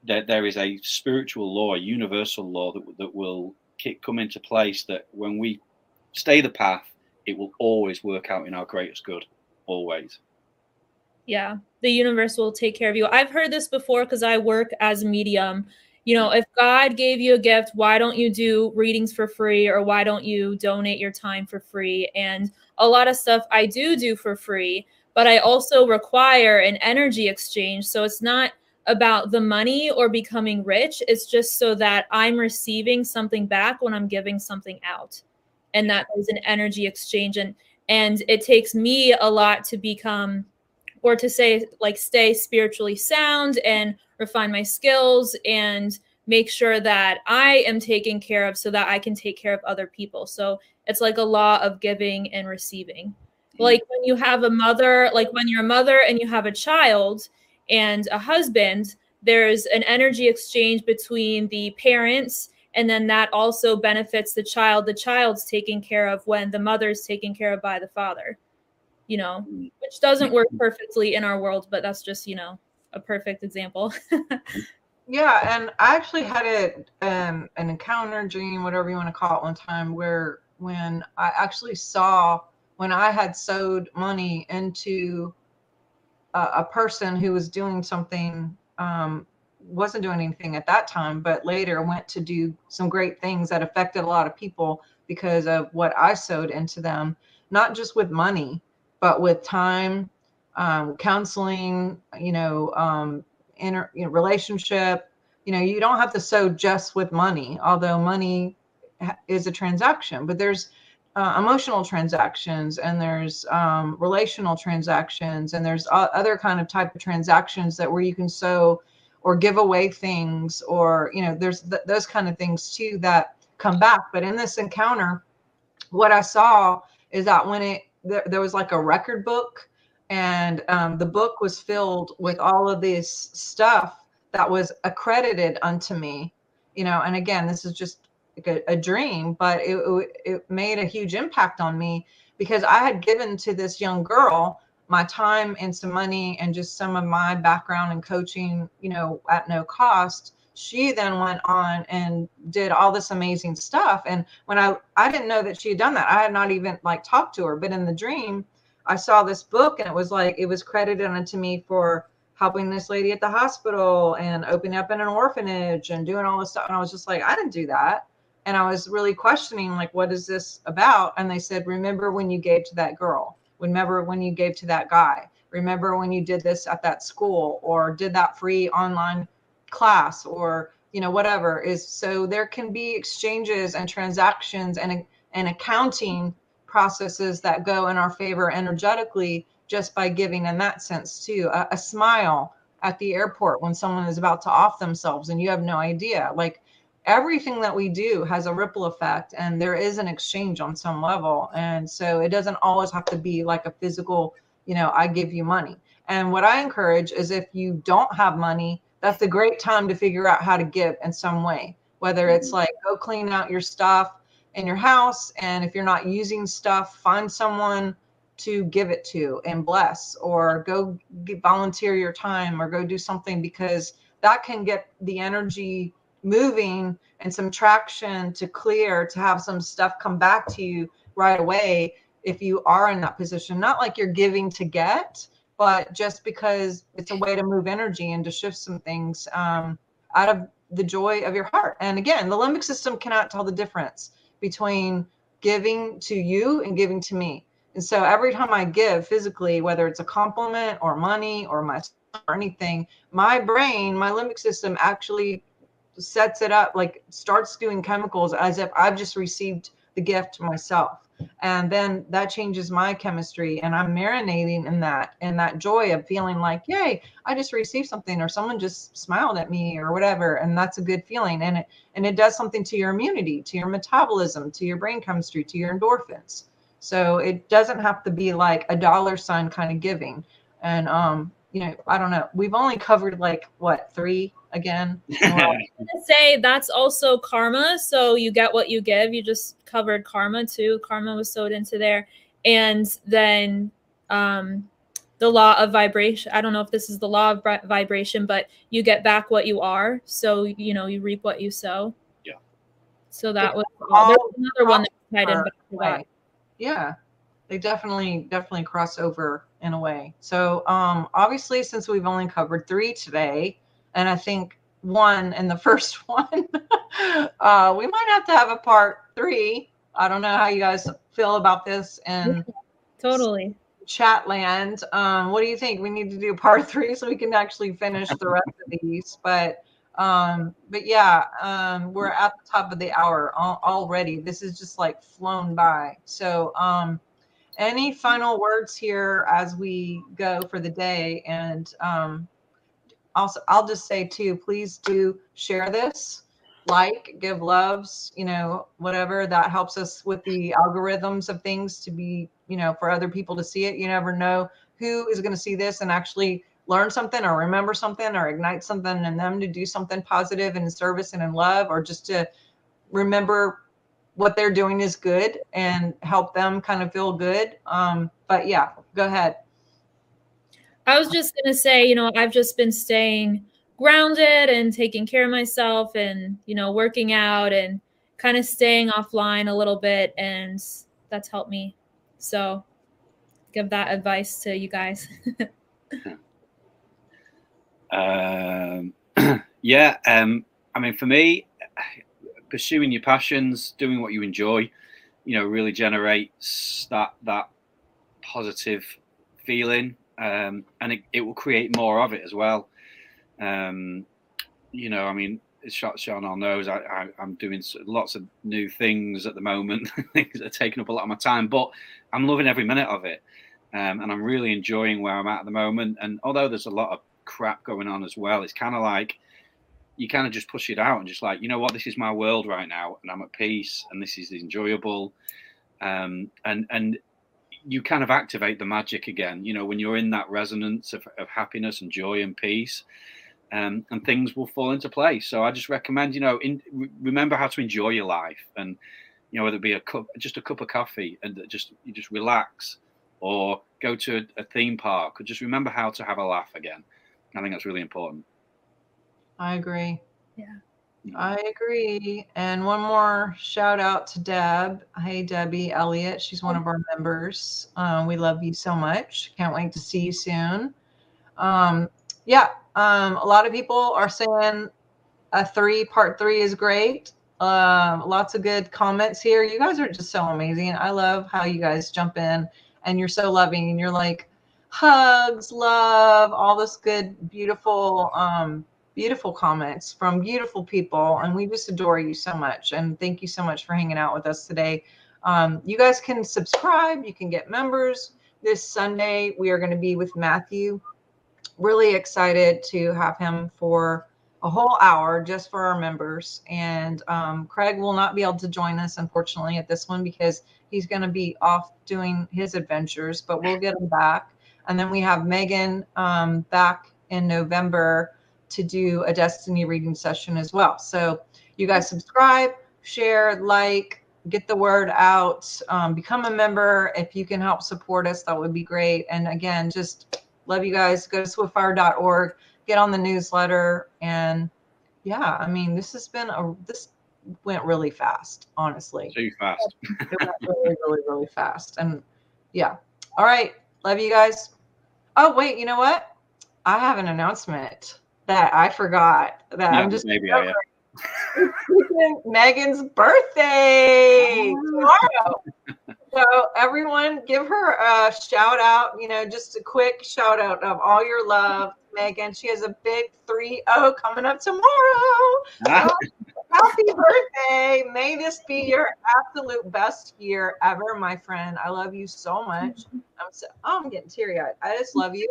C: there, there is a spiritual law, a universal law that, that will come into place that when we stay the path, it will always work out in our greatest good, always.
B: Yeah, the universe will take care of you. I've heard this before because I work as a medium. You know, if God gave you a gift, why don't you do readings for free or why don't you donate your time for free? And a lot of stuff I do do for free, but I also require an energy exchange. So it's not about the money or becoming rich. It's just so that I'm receiving something back when I'm giving something out. And that is an energy exchange. And and it takes me a lot to become or to say like stay spiritually sound and refine my skills and make sure that I am taken care of so that I can take care of other people. So it's like a law of giving and receiving. Like when you have a mother, like when you're a mother and you have a child and a husband, there's an energy exchange between the parents and then that also benefits the child the child's taken care of when the mother's taken care of by the father you know mm. which doesn't work perfectly in our world but that's just you know a perfect example.
A: Yeah and i actually had a um, an encounter dream whatever you want to call it one time where when i actually saw when i had sewed money into a, a person who was doing something um, wasn't doing anything at that time, but later went to do some great things that affected a lot of people because of what I sewed into them, not just with money, but with time, um, counseling, you know, um, inner you know, relationship. You know, you don't have to sow just with money, although money is a transaction, but there's uh, emotional transactions and there's um, relational transactions and there's other kind of type of transactions that where you can sow or give away things or you know there's th- those kind of things too that come back but in this encounter what i saw is that when it there, there was like a record book and um, the book was filled with all of this stuff that was accredited unto me you know and again this is just like a, a dream but it, it made a huge impact on me because i had given to this young girl my time and some money and just some of my background and coaching, you know, at no cost. She then went on and did all this amazing stuff. And when I I didn't know that she had done that. I had not even like talked to her, but in the dream, I saw this book and it was like it was credited unto me for helping this lady at the hospital and opening up in an orphanage and doing all this stuff. And I was just like, I didn't do that. And I was really questioning, like, what is this about? And they said, remember when you gave to that girl remember when you gave to that guy remember when you did this at that school or did that free online class or you know whatever is so there can be exchanges and transactions and and accounting processes that go in our favor energetically just by giving in that sense too. A, a smile at the airport when someone is about to off themselves and you have no idea. Like everything that we do has a ripple effect and there is an exchange on some level. And so it doesn't always have to be like a physical you know i give you money. And what i encourage is if you don't have money that's a great time to figure out how to give in some way whether it's mm-hmm. like go clean out your stuff in your house and if you're not using stuff find someone to give it to and bless or go volunteer your time or go do something because that can get the energy moving and some traction to clear to have some stuff come back to you right away if you are in that position. Not like you're giving to get but just because it's a way to move energy and to shift some things um, out of the joy of your heart. And again the limbic system cannot tell the difference between giving to you and giving to me and so every time i give physically whether it's a compliment or money or my or anything my brain my limbic system actually sets it up like starts doing chemicals as if I've just received the gift myself. And then that changes my chemistry and I'm marinating in that and that joy of feeling like, yay, I just received something or someone just smiled at me or whatever. And that's a good feeling. And it and it does something to your immunity, to your metabolism, to your brain chemistry, to your endorphins. So it doesn't have to be like a dollar sign kind of giving. And um, you know, I don't know. We've only covered like what three again.
B: say that's also karma. So you get what you give. You just covered karma too. Karma was sewed into there. And then um, the law of vibration. I don't know if this is the law of vibration, but you get back what you are. So, you know, you reap what you sow.
C: Yeah.
B: So that was all, another one that tied in.
A: Right. Yeah. They definitely, definitely cross over in a way. So, um, obviously, since we've only covered three today, and I think one and the first one. uh, we might have to have a part three. I don't know how you guys feel about this and
B: totally
A: chatland. Um, what do you think? We need to do part three so we can actually finish the rest of these. But um, but yeah, um, we're at the top of the hour already. This is just like flown by. So um, any final words here as we go for the day? And um, also, I'll just say too, please do share this, like, give loves, you know, whatever that helps us with the algorithms of things to be, you know, for other people to see it. You never know who is going to see this and actually learn something or remember something or ignite something in them to do something and in service and in love or just to remember what they're doing is good and help them kind of feel good. Um, but yeah, go ahead.
B: I was just going to say, you know, I've just been staying grounded and taking care of myself and, you know, working out and kind of staying offline a little bit. And that's helped me. So give that advice to you guys.
C: um, yeah. Um, I mean, for me, pursuing your passions, doing what you enjoy, you know, really generates that that positive feeling, um, and it, it will create more of it as well. Um, you know, I mean, Sharnael knows I, I, am doing lots of new things at the moment, things that are taking up a lot of my time, but I'm loving every minute of it. Um, and I'm really enjoying where I'm at at the moment. And although there's a lot of crap going on as well, it's kind of like you kind of just push it out and just like, you know what, this is my world right now, and I'm at peace, and this is enjoyable, um, and and you kind of activate the magic again. You know, when you're in that resonance of, of happiness and joy and peace, um, and things will fall into place. So I just recommend, you know, in, remember how to enjoy your life, and you know, whether it be a cup, just a cup of coffee, and just you just relax, or go to a, a theme park, or just remember how to have a laugh again. I think that's really important.
A: I agree.
B: Yeah.
A: I agree. And one more shout out to Deb. Hey, Debbie Elliott. She's one of our members. Um, we love you so much. Can't wait to see you soon. Um, yeah, um, a lot of people are saying a three, part three is great. Um, lots of good comments here. You guys are just so amazing. I love how you guys jump in and you're so loving and you're like hugs, love, all this good, beautiful um, beautiful comments from beautiful people. And we just adore you so much. And thank you so much for hanging out with us today. Um, you guys can subscribe, you can get members. This Sunday, we are going to be with Matthew. Really excited to have him for a whole hour just for our members. And um, Craig will not be able to join us, unfortunately, at this one because he's going to be off doing his adventures, but we'll get him back. And then we have Megan um, back in November to do a destiny reading session as well. So you guys subscribe, share, like, get the word out, um, become a member. If you can help support us, that would be great. And again, just love you guys. Go to swiftfire.org, get on the newsletter. And yeah, I mean, this has been a, this went really fast, honestly.
C: Too fast.
A: it went really, really, really fast. And yeah. All right. Love you guys. Oh, wait, you know what? I have an announcement that I forgot that yeah, I'm just maybe I am. Megan's birthday tomorrow. so everyone give her a shout out, you know, just a quick shout out of all your love. Megan, she has a big 3-0 coming up tomorrow. Ah. happy birthday. May this be your absolute best year ever, my friend. I love you so much. I'm so, oh, I'm getting teary eyed. I just love you.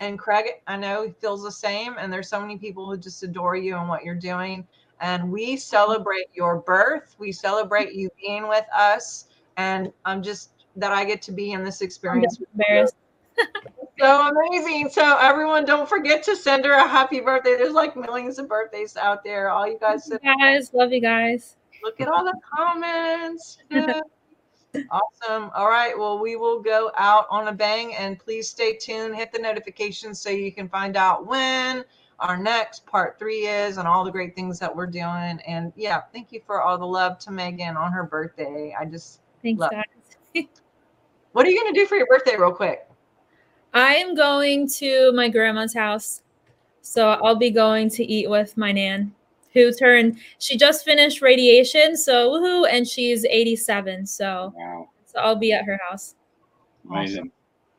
A: And Craig, I know he feels the same. And there's so many people who just adore you and what you're doing. And we celebrate your birth. We celebrate you being with us. And I'm just that I get to be in this experience. so amazing. So everyone, don't forget to send her a happy birthday. There's like millions of birthdays out there. All you guys,
B: guys, love you guys.
A: Look at all the comments. Awesome. All right. Well, we will go out on a bang and please stay tuned. Hit the notifications so you can find out when our next part three is and all the great things that we're doing. And yeah, thank you for all the love to Megan on her birthday. I just
B: thanks, guys.
A: what are you going to do for your birthday, real quick?
B: I am going to my grandma's house. So I'll be going to eat with my nan who turned she just finished radiation, so woohoo, and she's 87. So wow. so I'll be at her house.
C: Amazing. Awesome.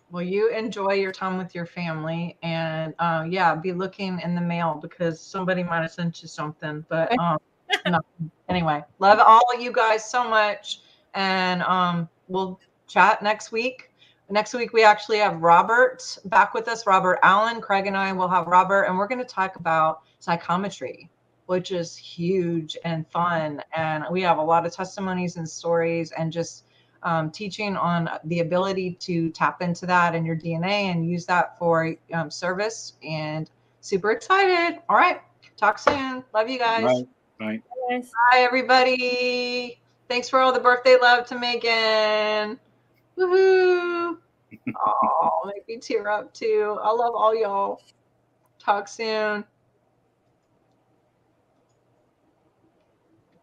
A: Well, you enjoy your time with your family, and uh, yeah, be looking in the mail because somebody might have sent you something. But um, no. anyway, love all of you guys so much, and um, we'll chat next week. Next week, we actually have Robert back with us, Robert Allen. Craig and I will have Robert, and we're going to talk about psychometry, which is huge and fun. And we have a lot of testimonies and stories and just um, teaching on the ability to tap into that in your DNA and use that for um, service. And super excited. All right. Talk soon. Love you guys.
C: Right. Right.
A: Bye, everybody. Thanks for all the birthday love to Megan. Woohoo. oh, make me tear up too. I love all y'all. Talk soon.